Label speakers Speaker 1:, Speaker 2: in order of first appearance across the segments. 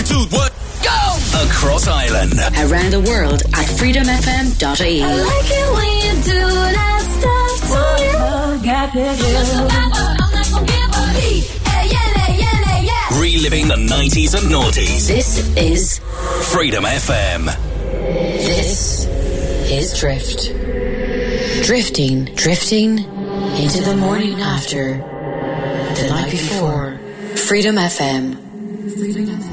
Speaker 1: Three, two, one, go!
Speaker 2: Across Ireland.
Speaker 3: Around the world at freedomfm.ie.
Speaker 4: I like it when you do that stuff to me.
Speaker 2: Reliving the 90s and noughties.
Speaker 3: This is
Speaker 2: Freedom FM.
Speaker 3: This is Drift. Drifting, drifting into the morning after, the night before. Freedom FM. Freedom FM.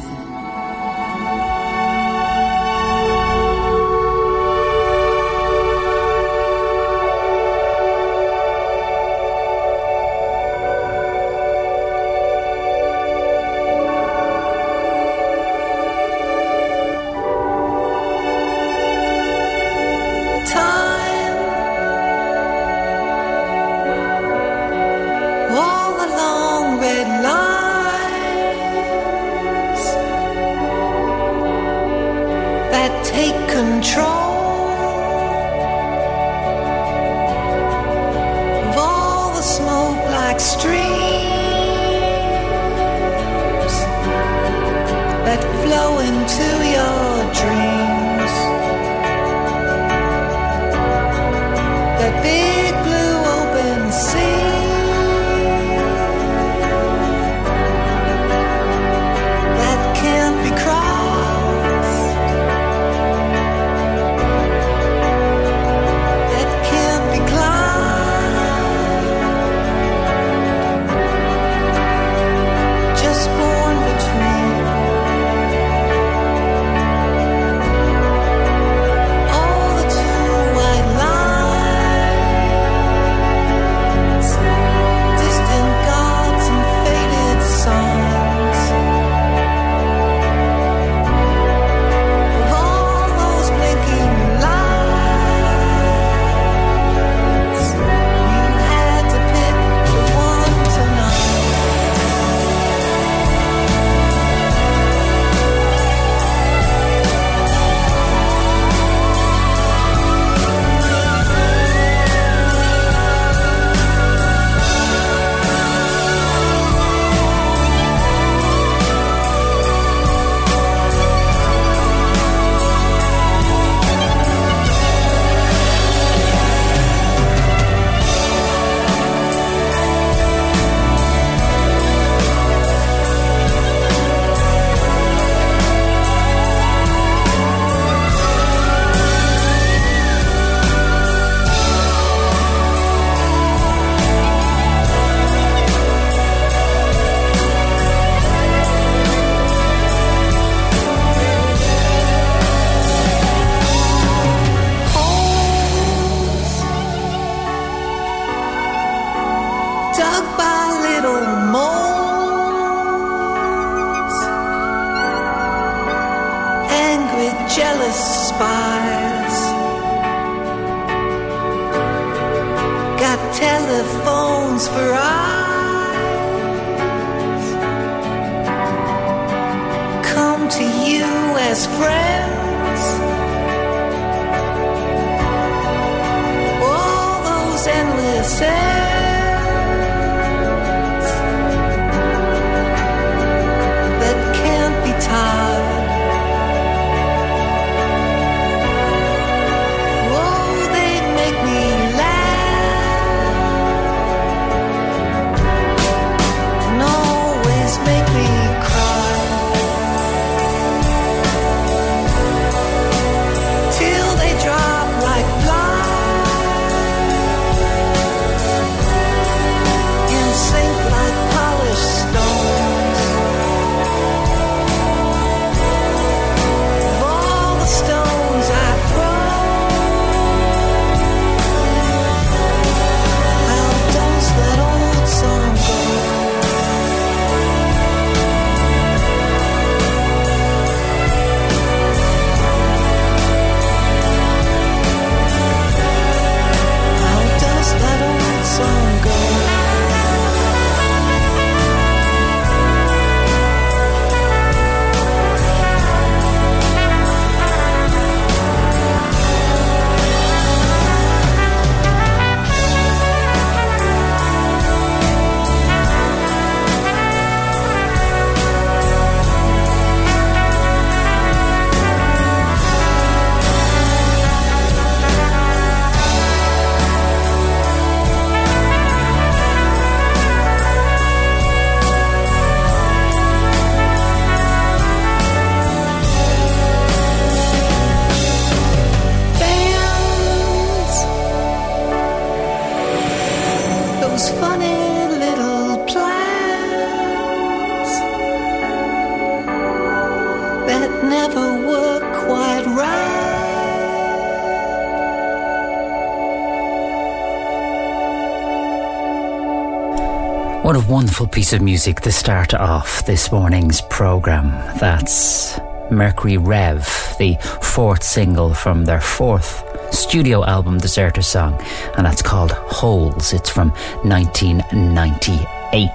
Speaker 1: Wonderful piece of music to start off this morning's programme. That's Mercury Rev, the fourth single from their fourth studio album, Deserter Song, and that's called Holes. It's from 1998.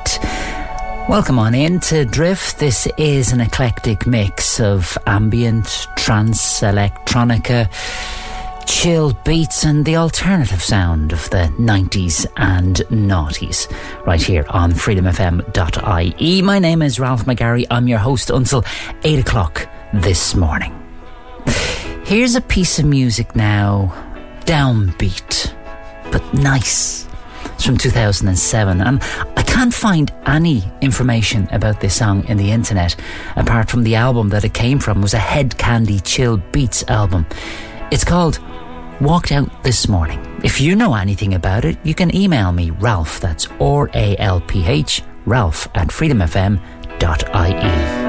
Speaker 1: Welcome on in to Drift. This is an eclectic mix of ambient, trance, electronica, chill beats and the alternative sound of the 90s and noughties right here on freedomfm.ie. My name is Ralph McGarry. I'm your host until 8 o'clock this morning. Here's a piece of music now, downbeat, but nice. It's from 2007 and I can't find any information about this song in the internet apart from the album that it came from was a Hed Kandi Chill Beats album. It's called walked out this morning. If you know anything about it, you can email me, Ralph, that's R A L P H, Ralph at freedomfm.ie.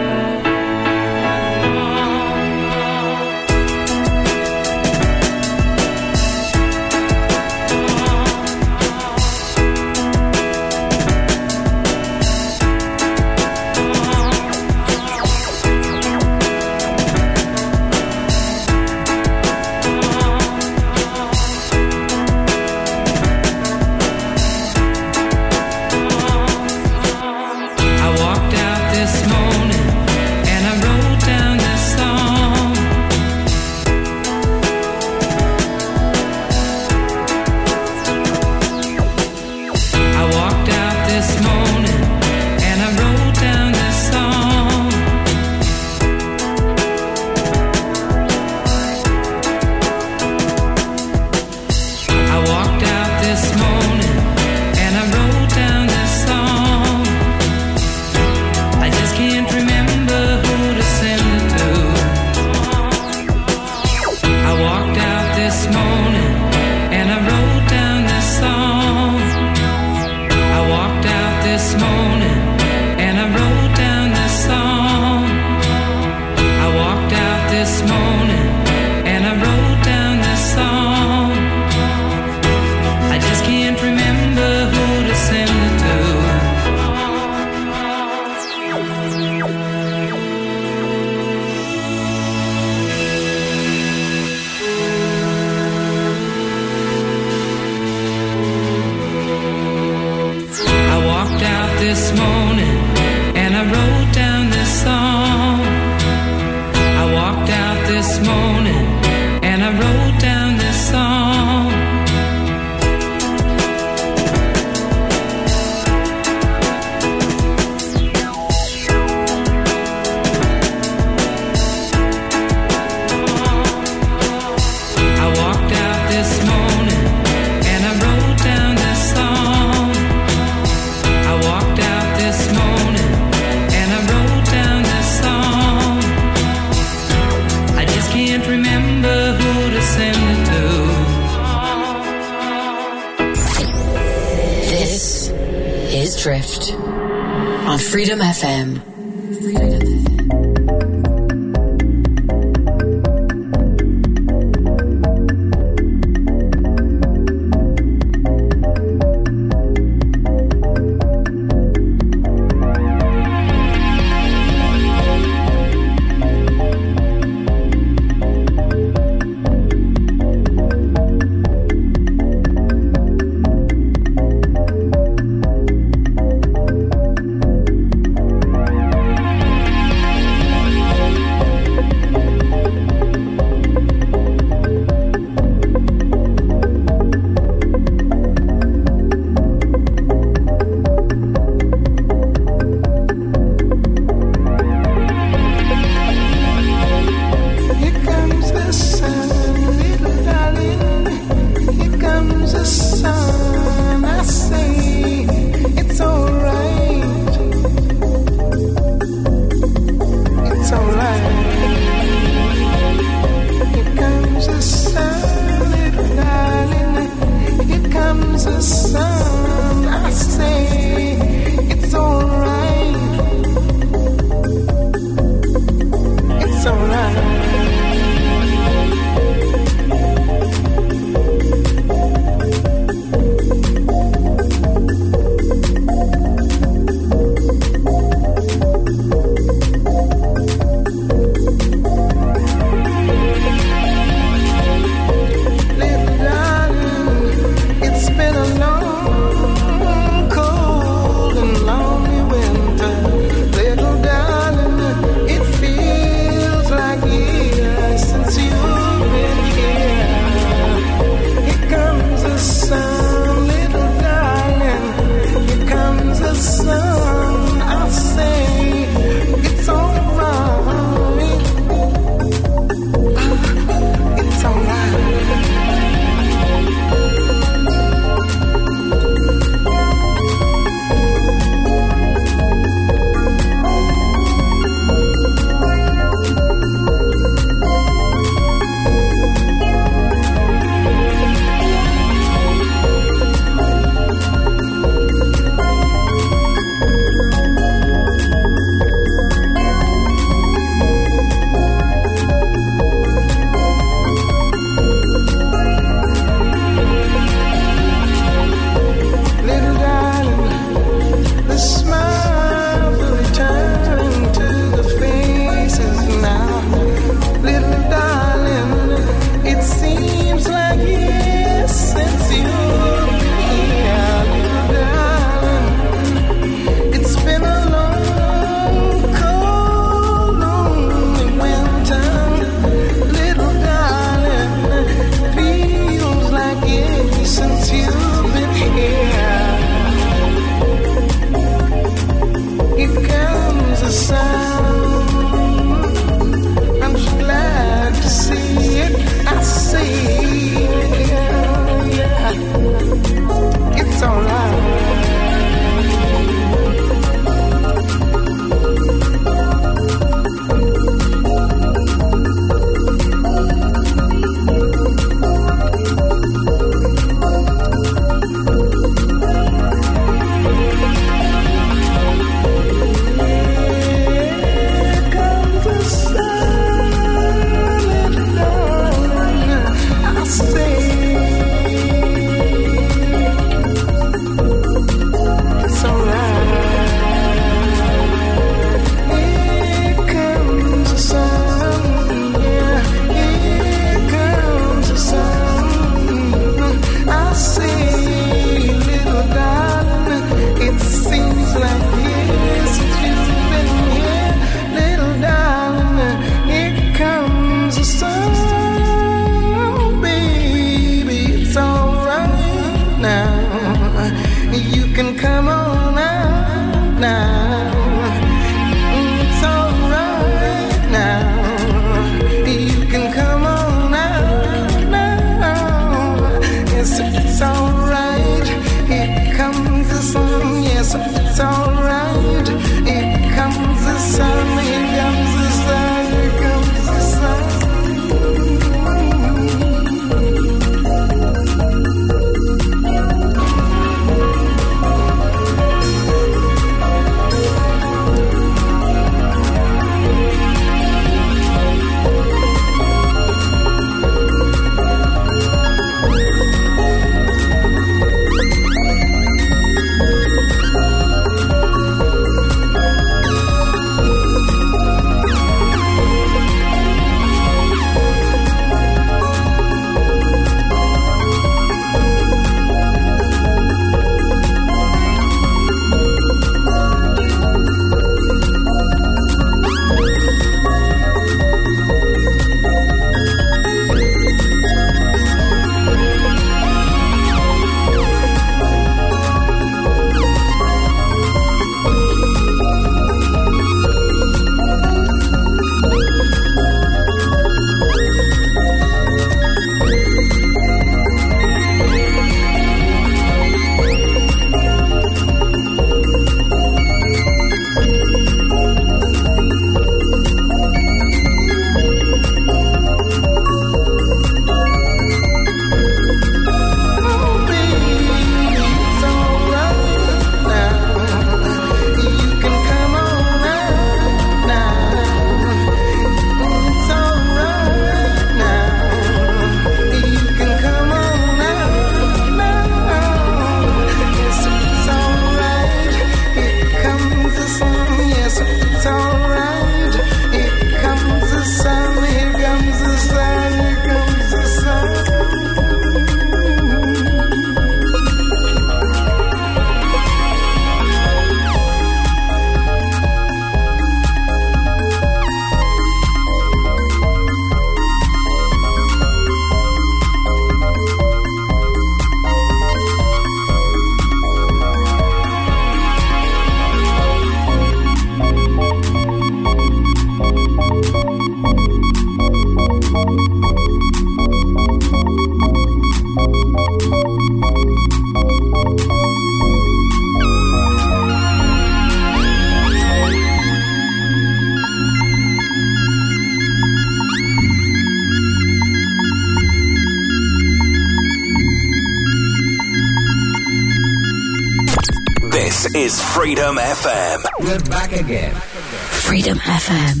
Speaker 5: FM.
Speaker 6: We're back again.
Speaker 7: Freedom FM.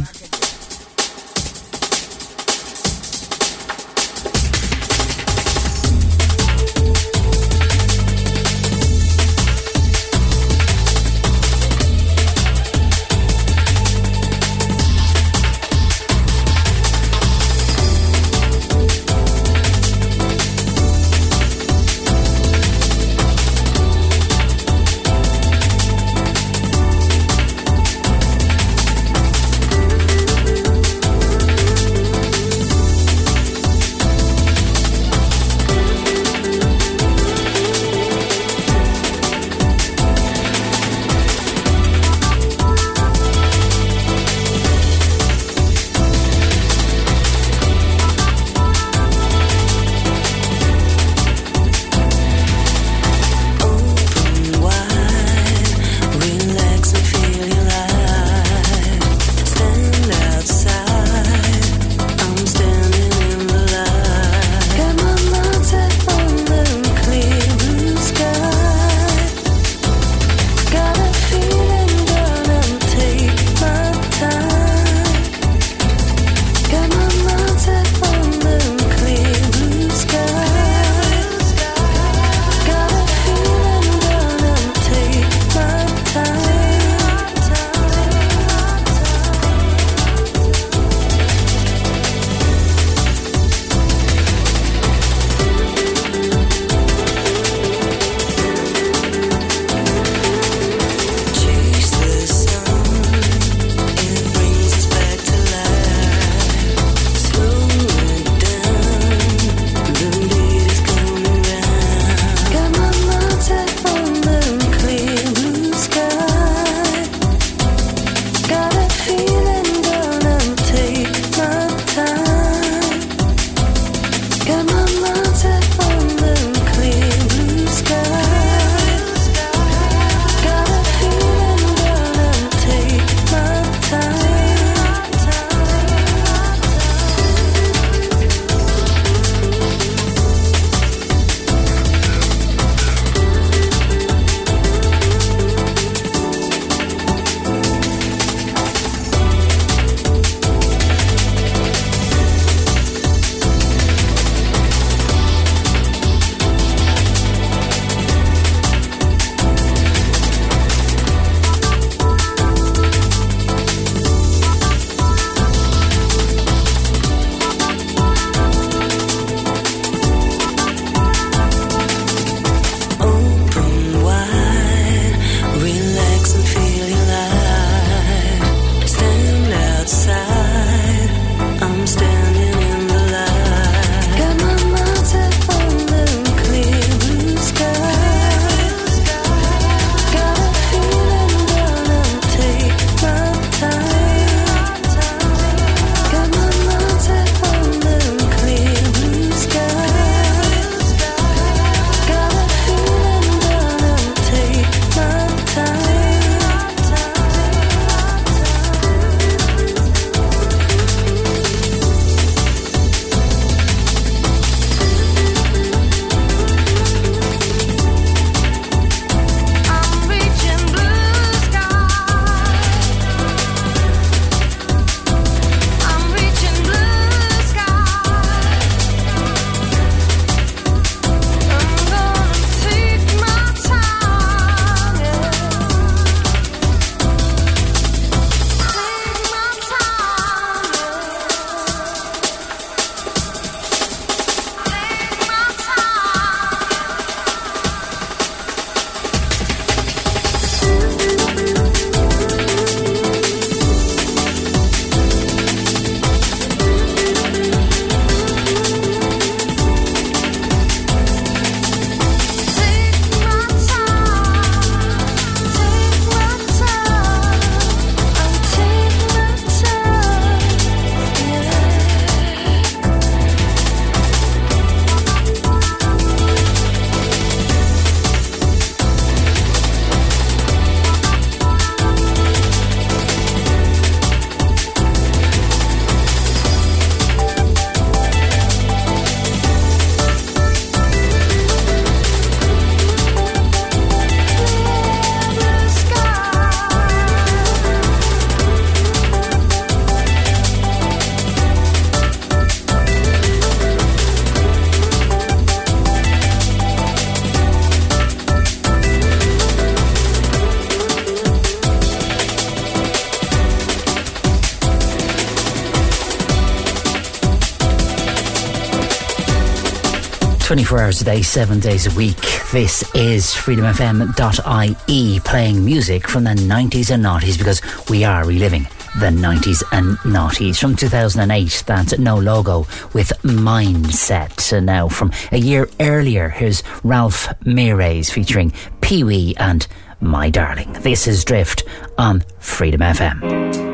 Speaker 8: 24 hours a day, 7 days a week. This is freedomfm.ie playing music from the 90s and 90s because we are reliving the 90s and noughties. From 2008, that's No Logo with Mindset. And now, from a year earlier, here's Ralph Myerz featuring Pee Wee and My Darling. This is Drift on Freedom FM.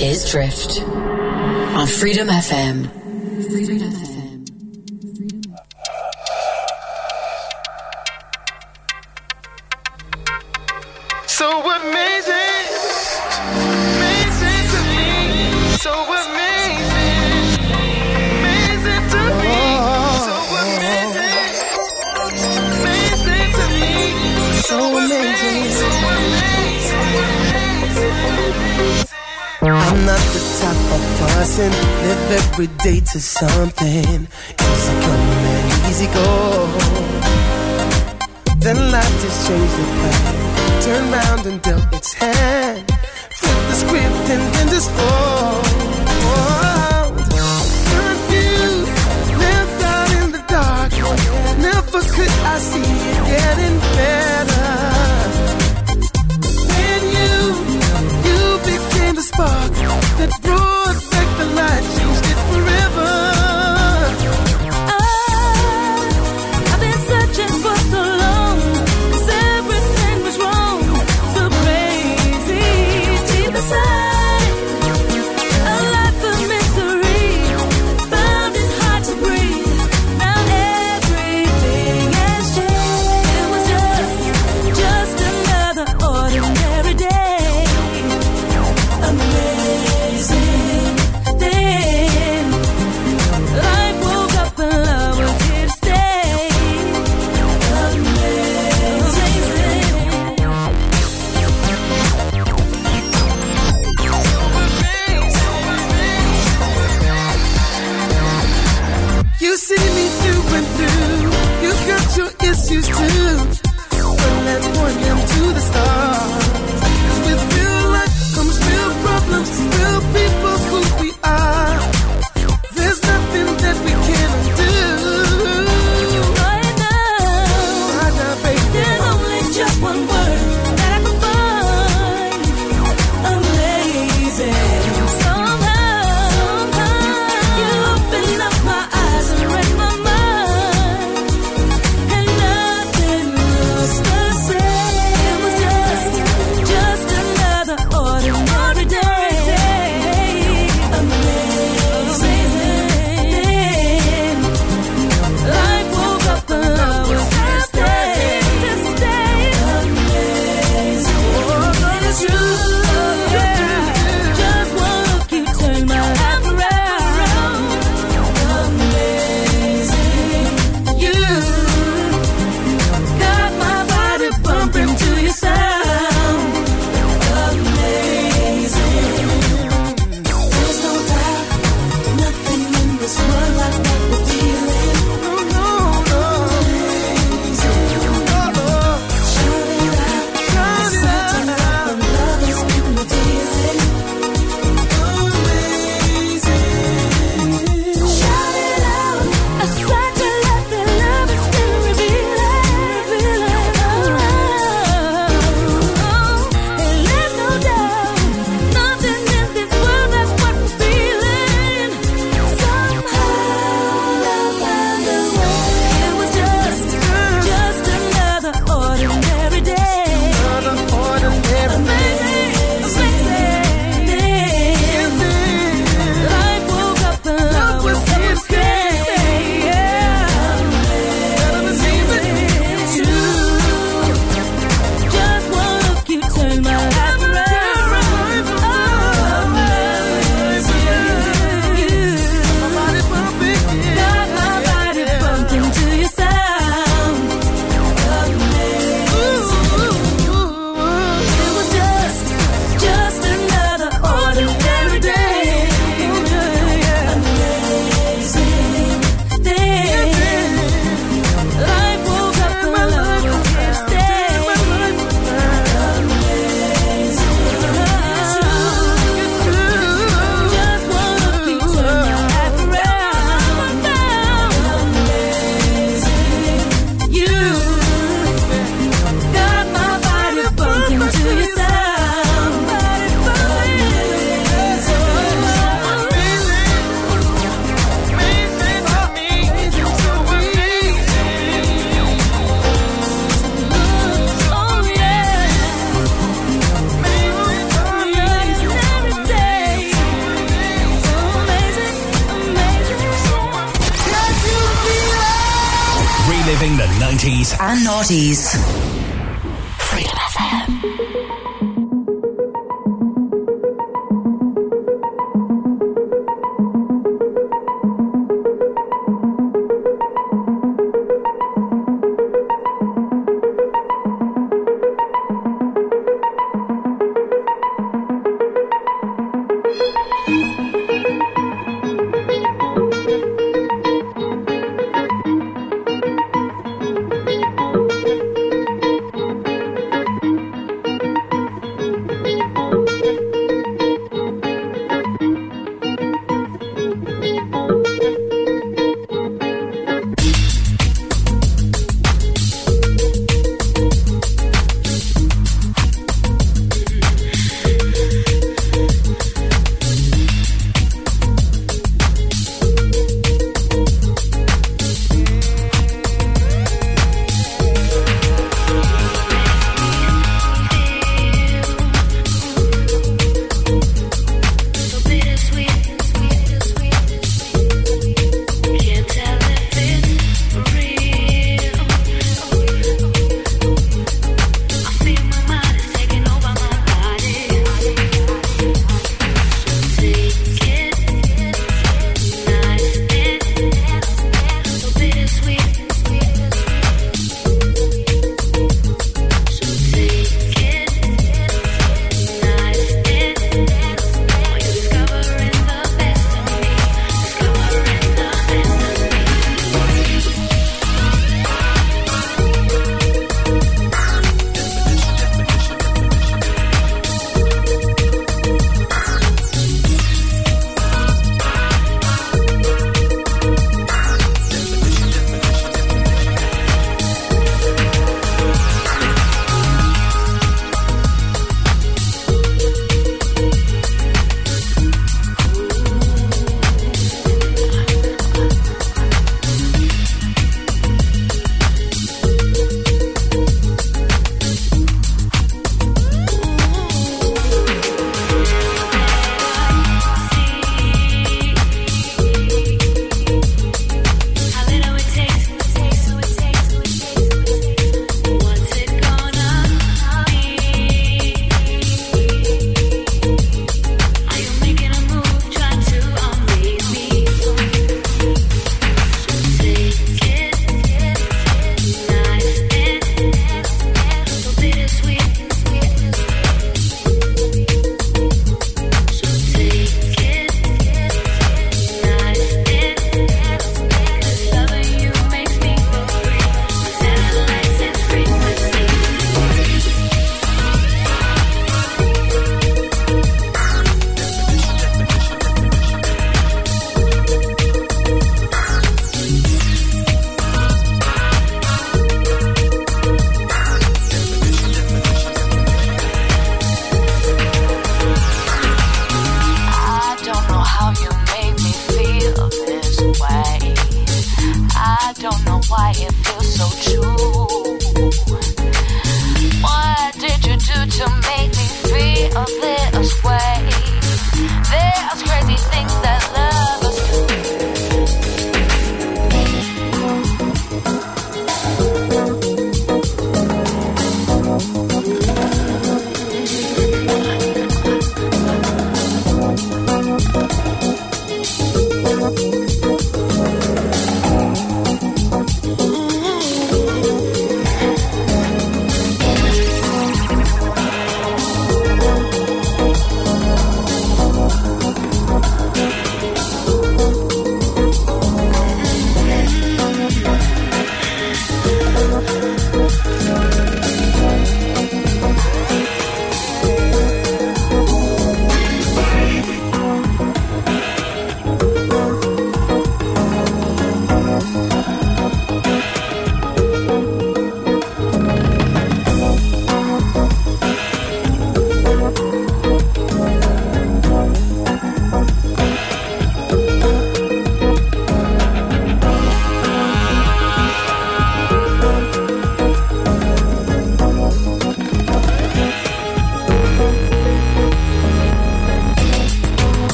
Speaker 8: is Drift on Freedom FM. Freedom.
Speaker 2: To something easy come and easy go. Then life just changed the plan, turned round and dealt its hand, flipped the script and then just fall.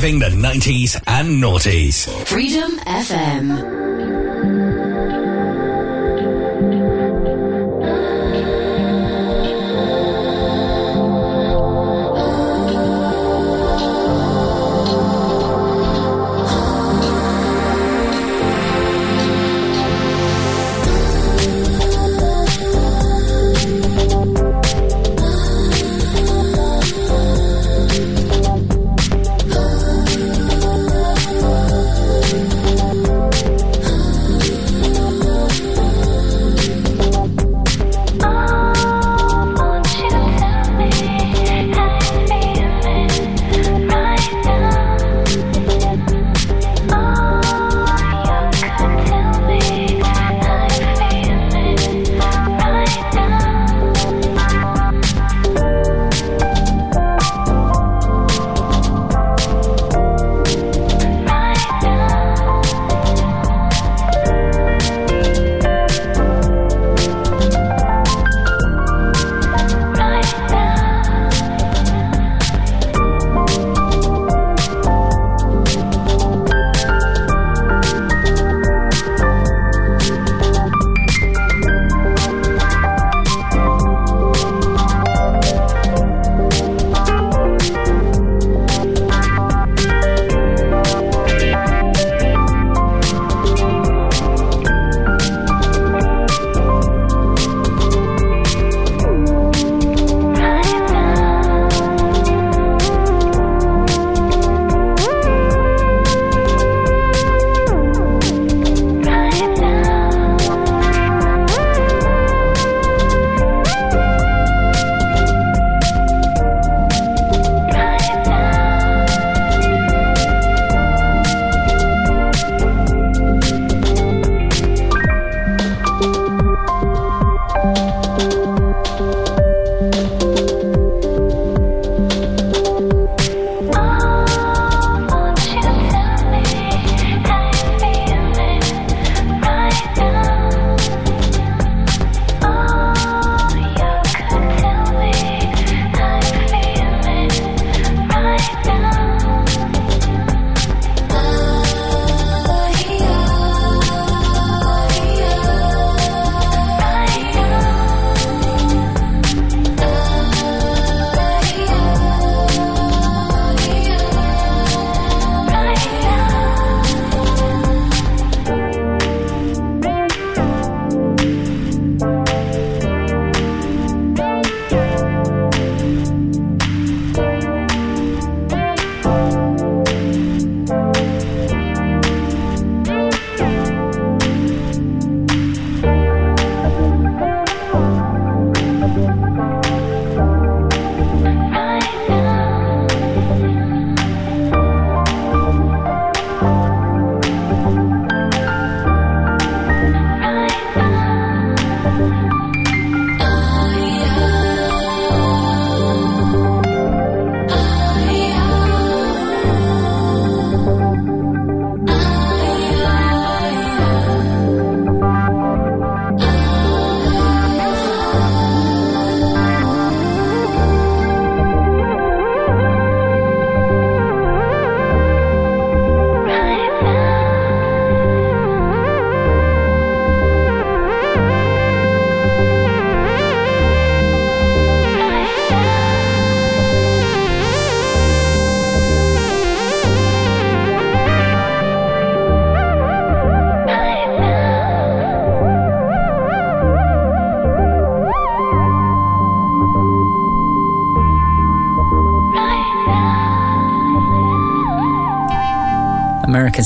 Speaker 2: Reliving the 90s
Speaker 3: and noughties. Freedom FM.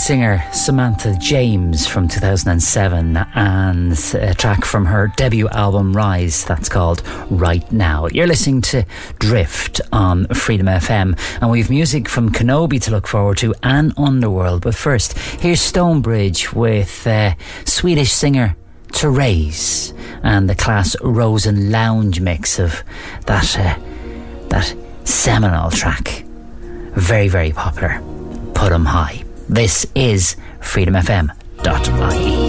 Speaker 1: Singer Samantha James from 2007 and a track from her debut album Rise that's called Right Now. You're listening to Drift on Freedom FM and we've music from Kinobe to look forward to and Underworld. But first, here's Stonebridge with uh, Swedish singer Therese and the class Rosen Lounge mix of that uh, that seminal track. Very, very popular. Put 'em high. This is freedomfm.ie.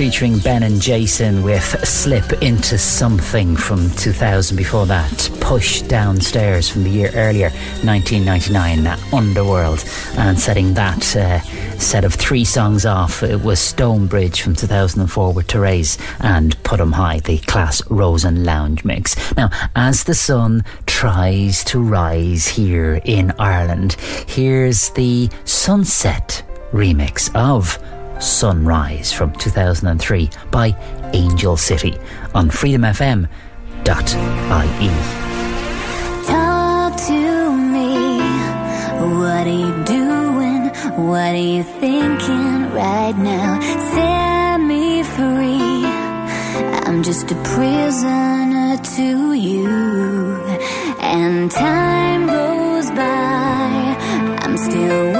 Speaker 1: featuring Ben and Jason with Slip Into Something from 2000. Before that, Push Downstairs from the year earlier, 1999, Underworld. And setting that uh, set of three songs off, it was Stonebridge from 2004 with Therese and Put 'em High, the Class Rose and Lounge mix. Now, as the sun tries to rise here in Ireland, here's the Sunset remix of Sunrise from 2003 by Angel City on freedomfm.ie.
Speaker 4: Talk to me. What are you doing? What are you thinking right now? Set me free. I'm just a prisoner to you. And time goes by. I'm still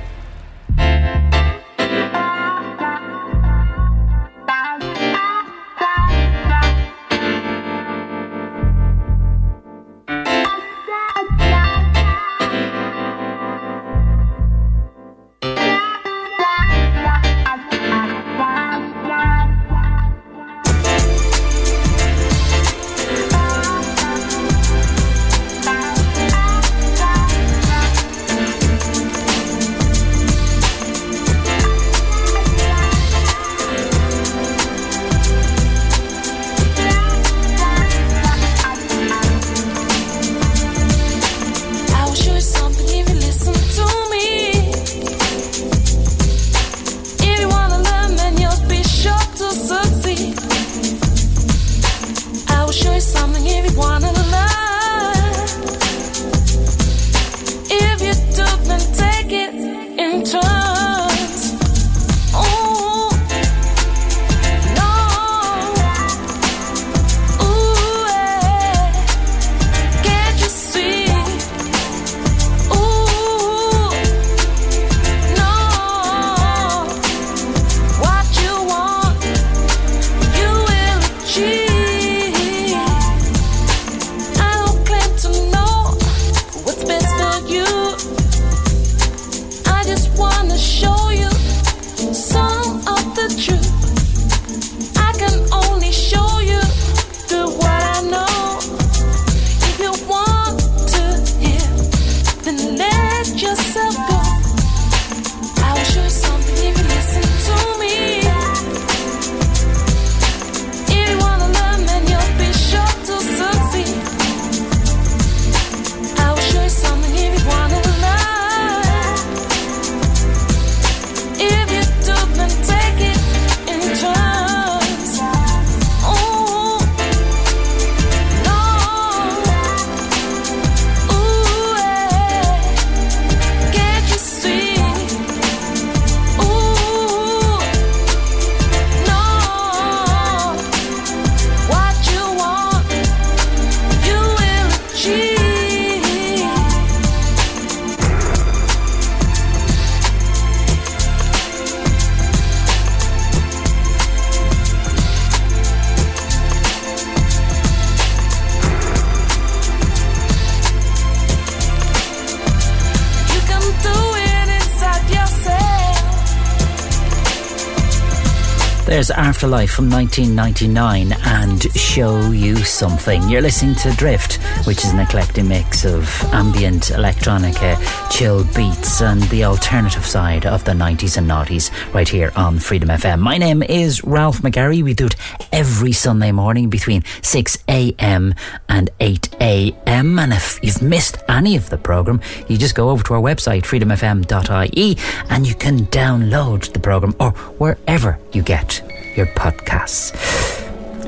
Speaker 1: Afterlife from 1999 and Show You Something. You're listening to Drift, which is an eclectic mix of ambient, electronica, uh, chill beats, and the alternative side of the 90s and noughties right here on Freedom FM. My name is Ralph McGarry. We do it every Sunday morning between 6 a.m. and 8 a.m. And if you've missed any of the programme, you just go over to our website, freedomfm.ie, and you can download the programme or wherever you get your podcasts.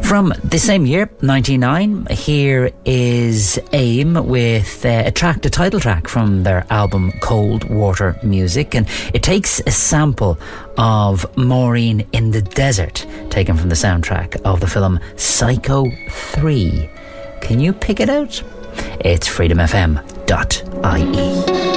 Speaker 1: From the same year, 99, here is AIM with uh, a track, the title track from their album Cold Water Music. And it takes a sample of Maureen in the Desert, taken from the soundtrack of the film Psycho 3. Can you pick it out? It's freedomfm.ie.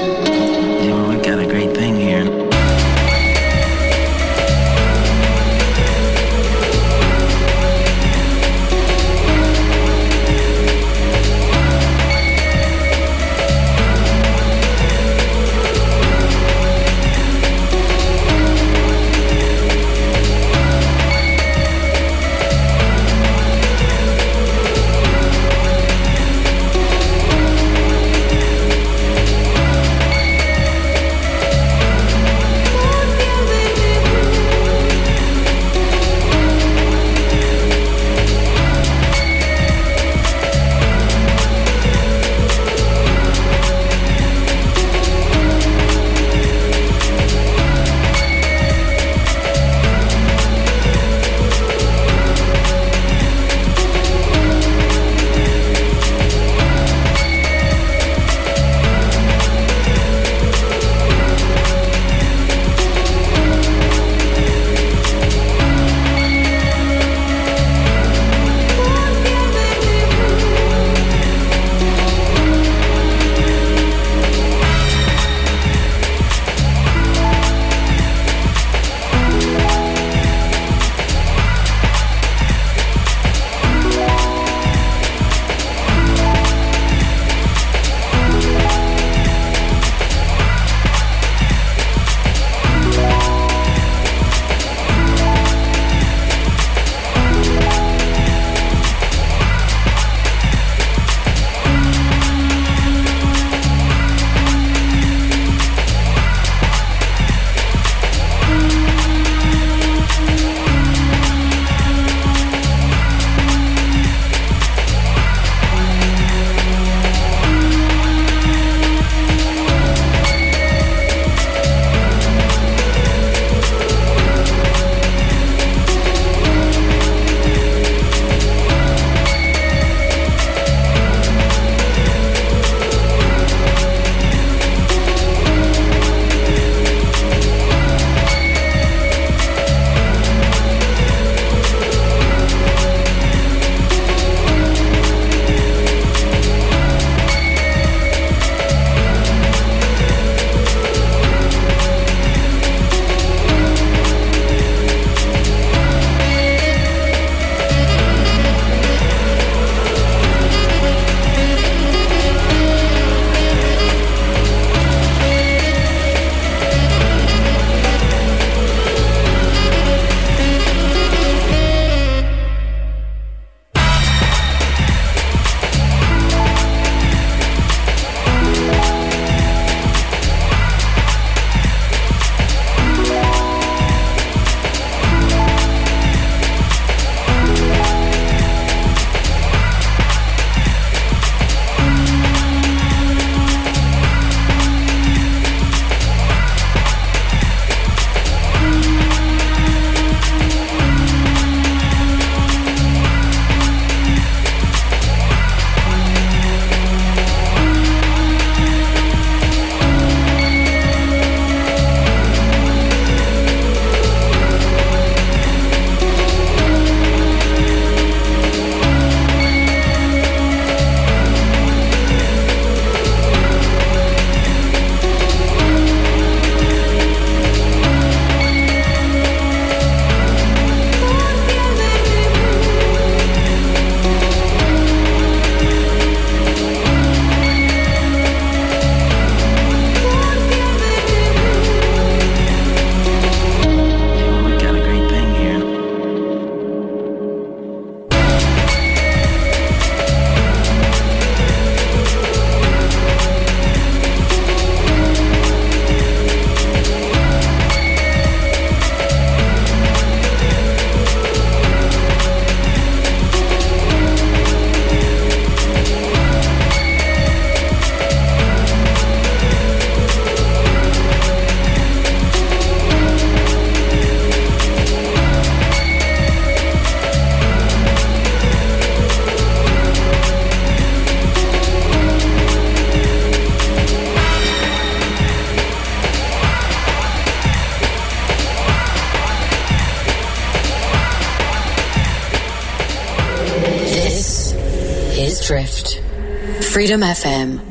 Speaker 7: Freedom FM.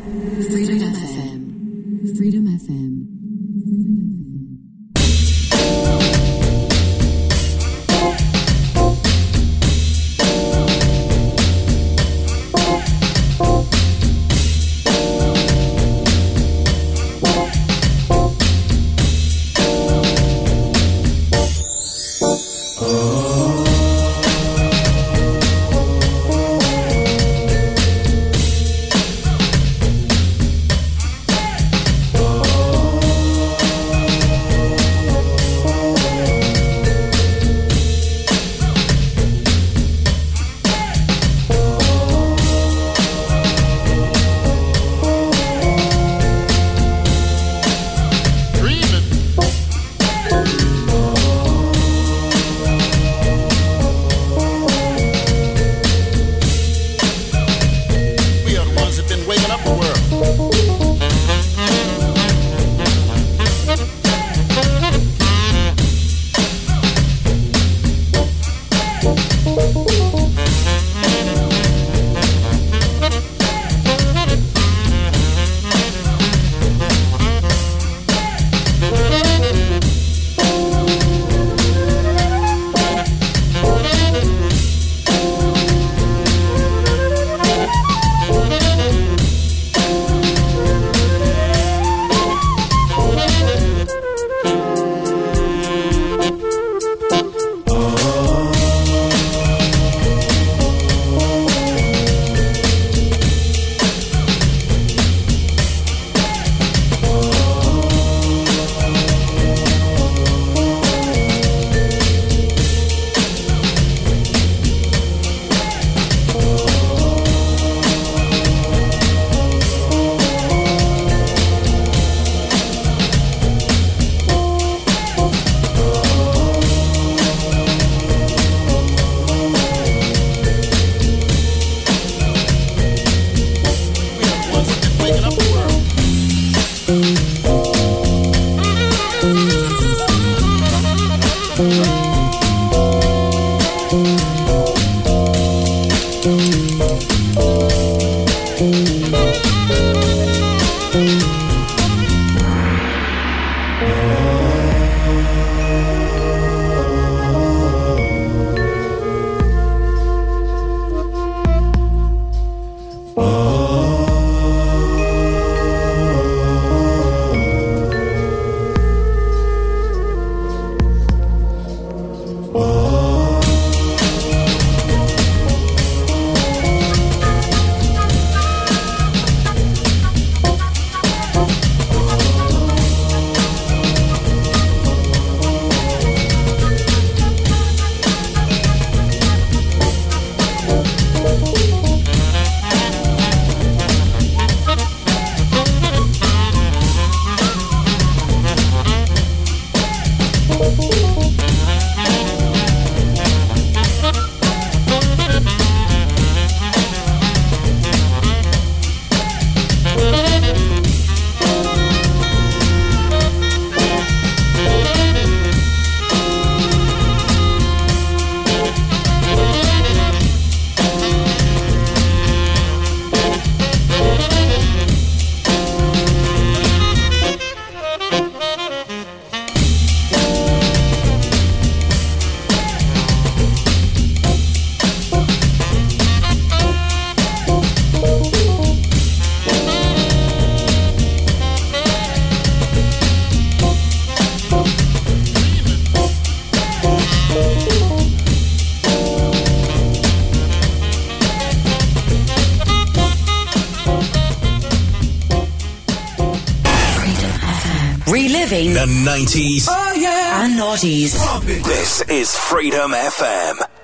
Speaker 7: Reliving
Speaker 5: 90s
Speaker 7: oh yeah and noughties.
Speaker 5: This is Freedom FM.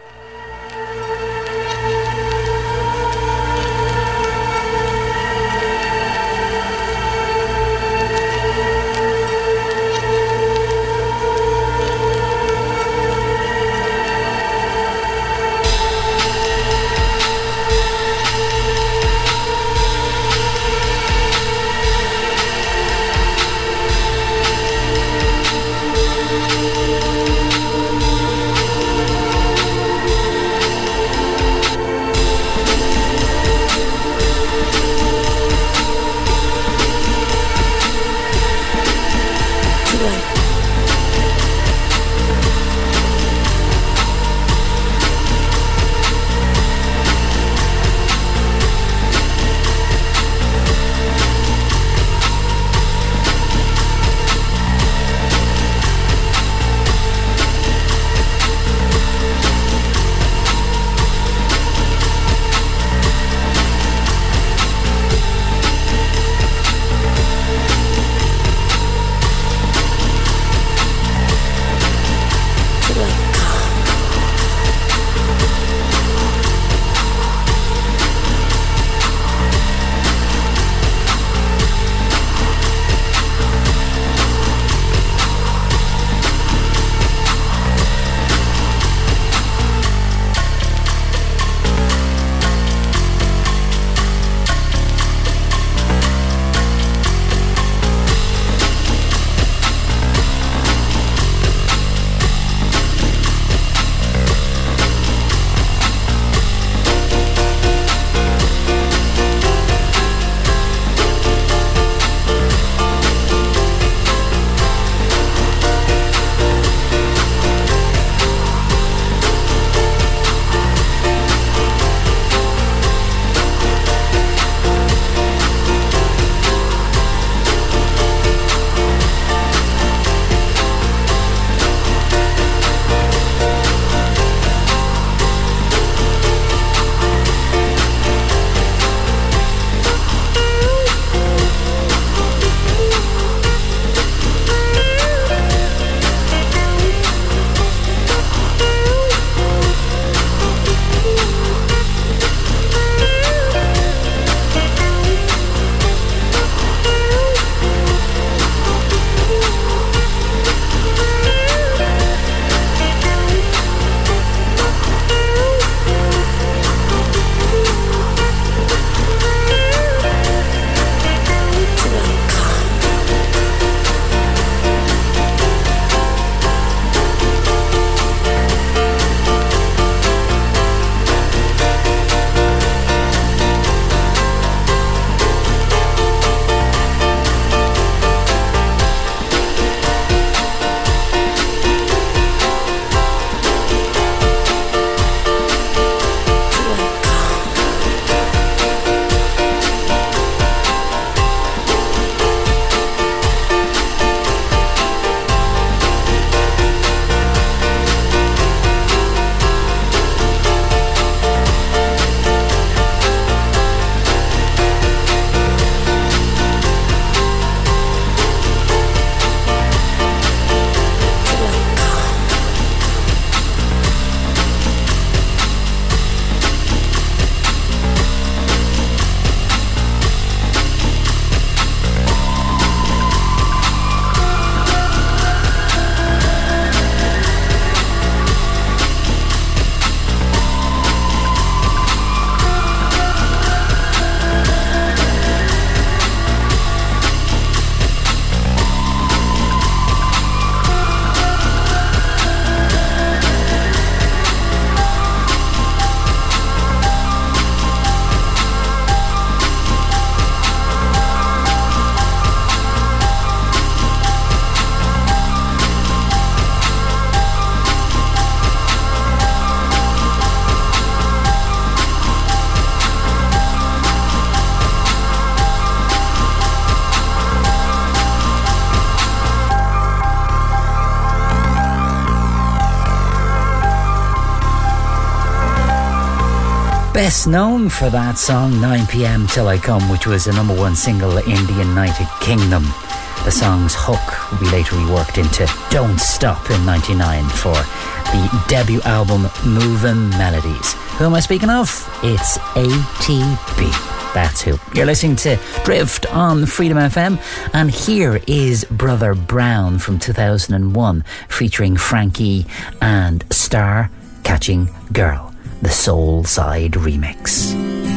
Speaker 4: known for that song 9pm Till I Come, which was a number one single in the United Kingdom. The song's hook will be later reworked into Don't Stop in 99 for the debut album Movin' Melodies. Who am I speaking of? It's ATB. That's who. You're listening to Drift on Freedom FM, and here is Brother Brown from 2001 featuring Frank'ee and Star Catching Girl the Soul Side remix.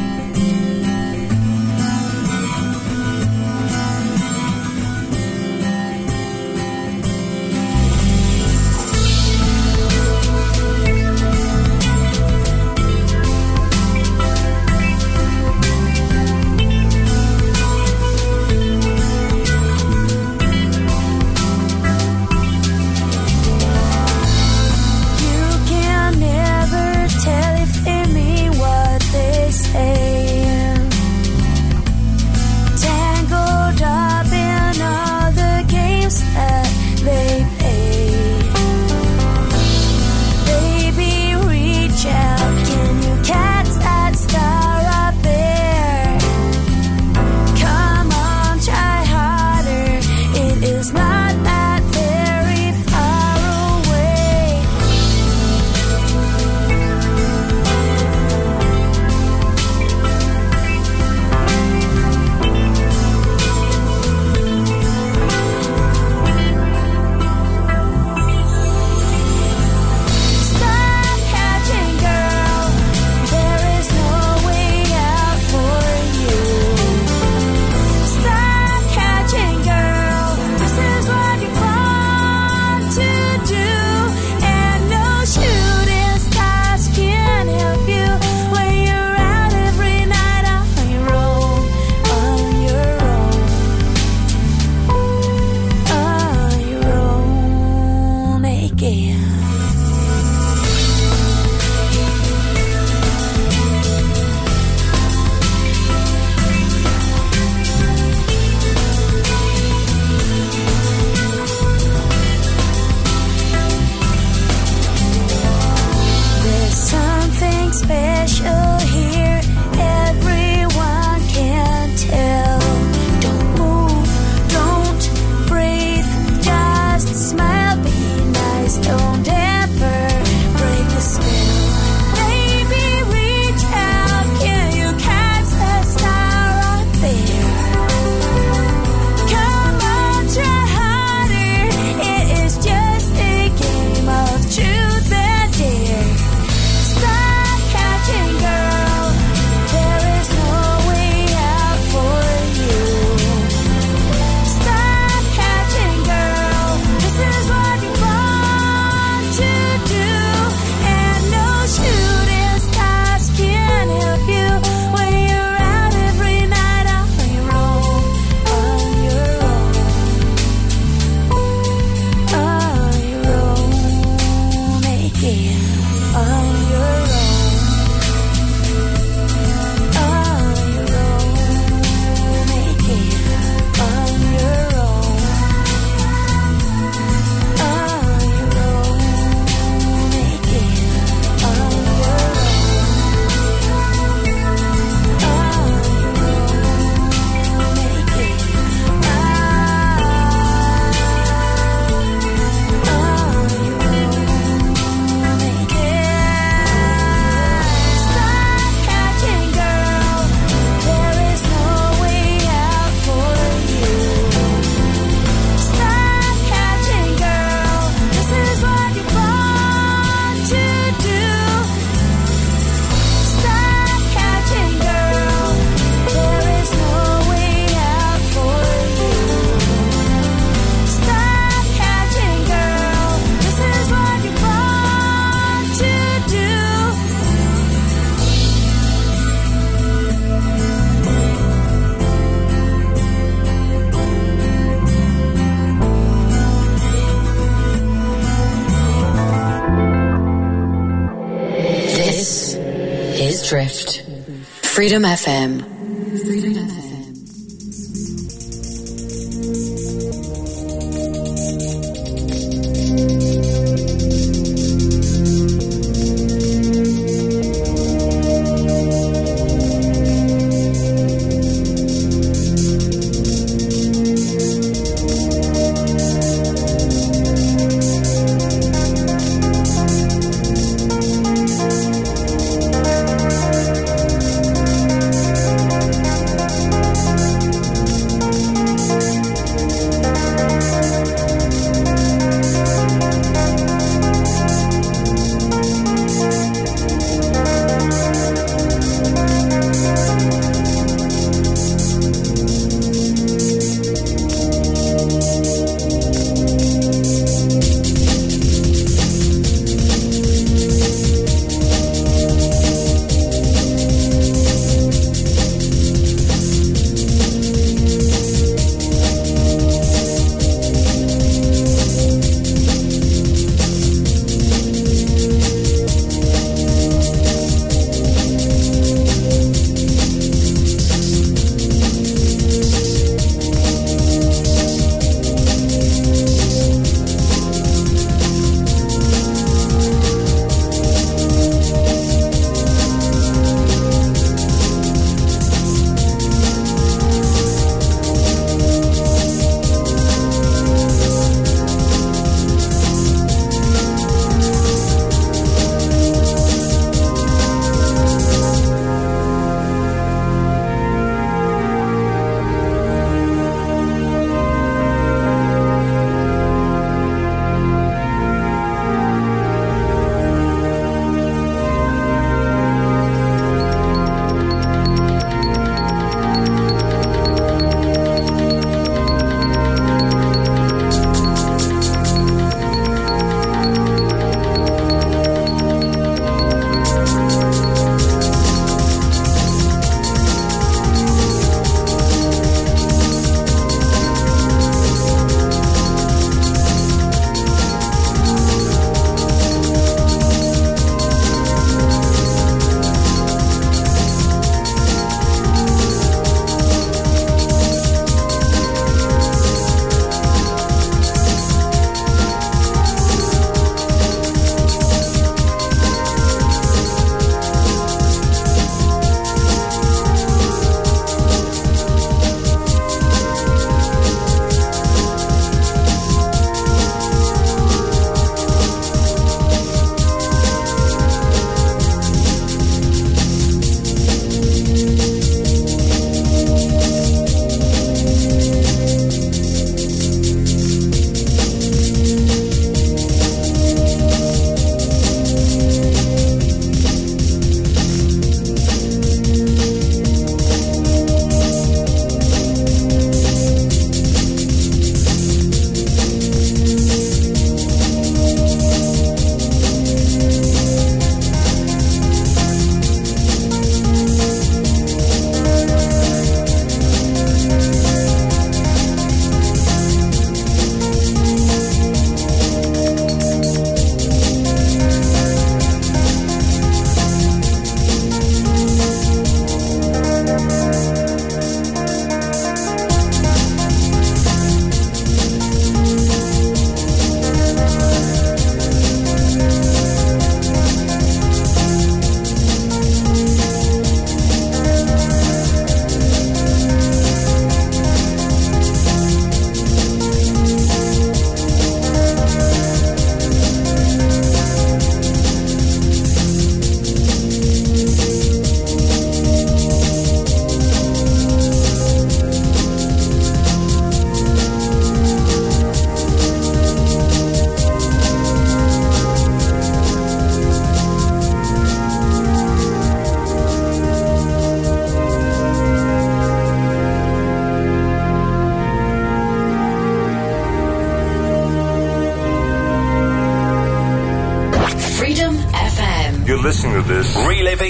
Speaker 7: Freedom FM.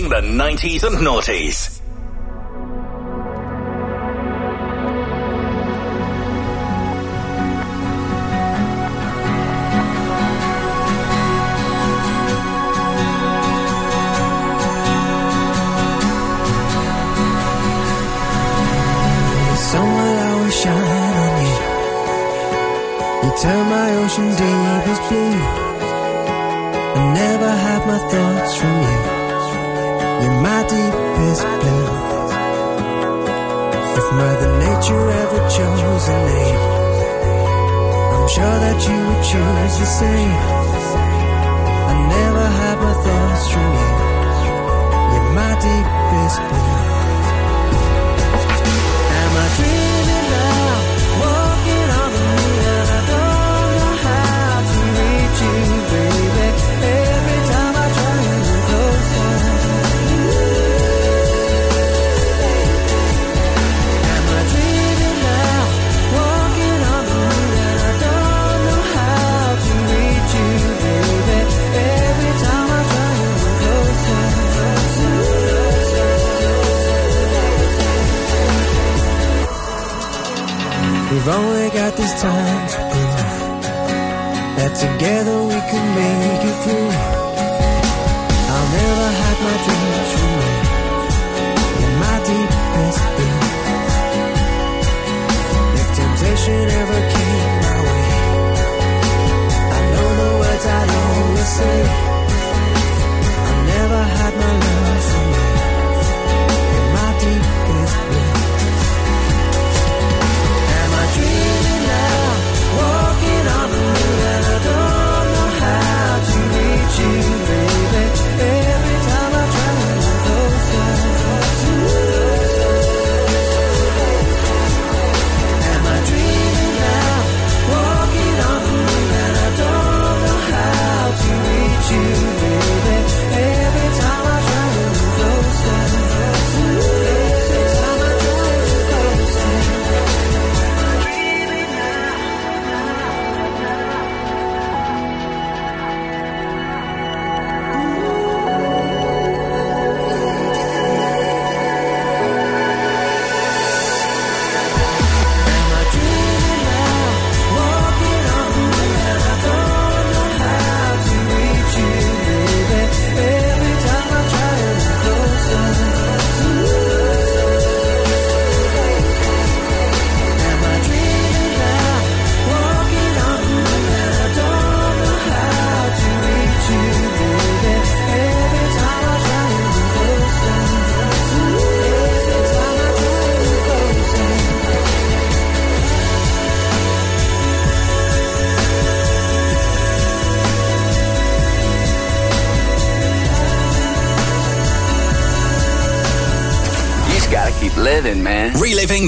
Speaker 2: the 90s and noughties.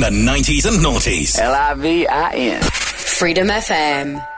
Speaker 5: the
Speaker 2: 90s and noughties.
Speaker 9: L I V I N.
Speaker 10: Freedom FM.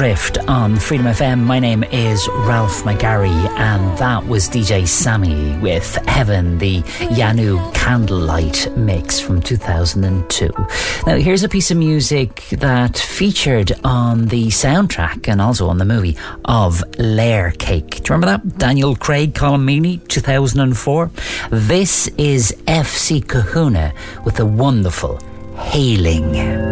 Speaker 8: Drift on Freedom FM. My name is Ralph McGarry, and that was DJ Sammy with Heaven, the Yanou Candlelight mix from 2002. Now, here's a piece of music that featured on the soundtrack and also on the movie of Layer Cake. Do you remember that? Daniel Craig, Colin 2004. This is FC Kahuna with
Speaker 4: the
Speaker 1: wonderful Hayling.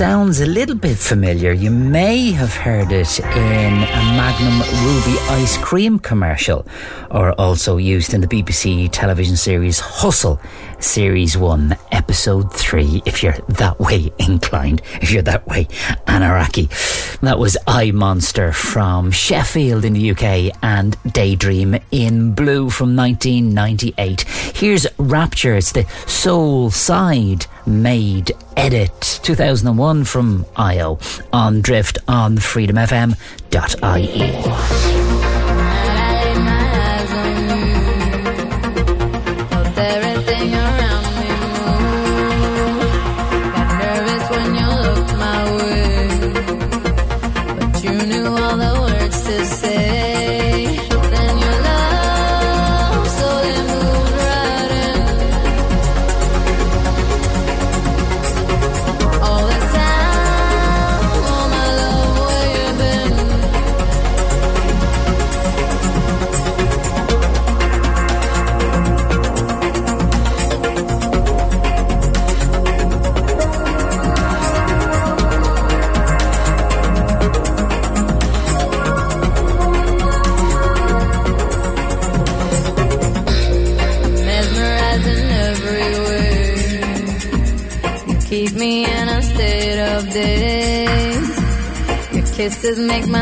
Speaker 1: sounds a little bit familiar. You may have heard it in a Magnum Ruby ice cream commercial, or also used in the BBC television series Hustle, Series 1, Episode 3, if you're that way inclined, if you're that way anaraki. That was I Monster from Sheffield in the UK and Daydream in Blue from 1998. Here's Rapture, it's the soul side made edit. 2001 from iiO on Drift on freedomfm.ie.
Speaker 4: just makes my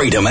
Speaker 5: Freedom.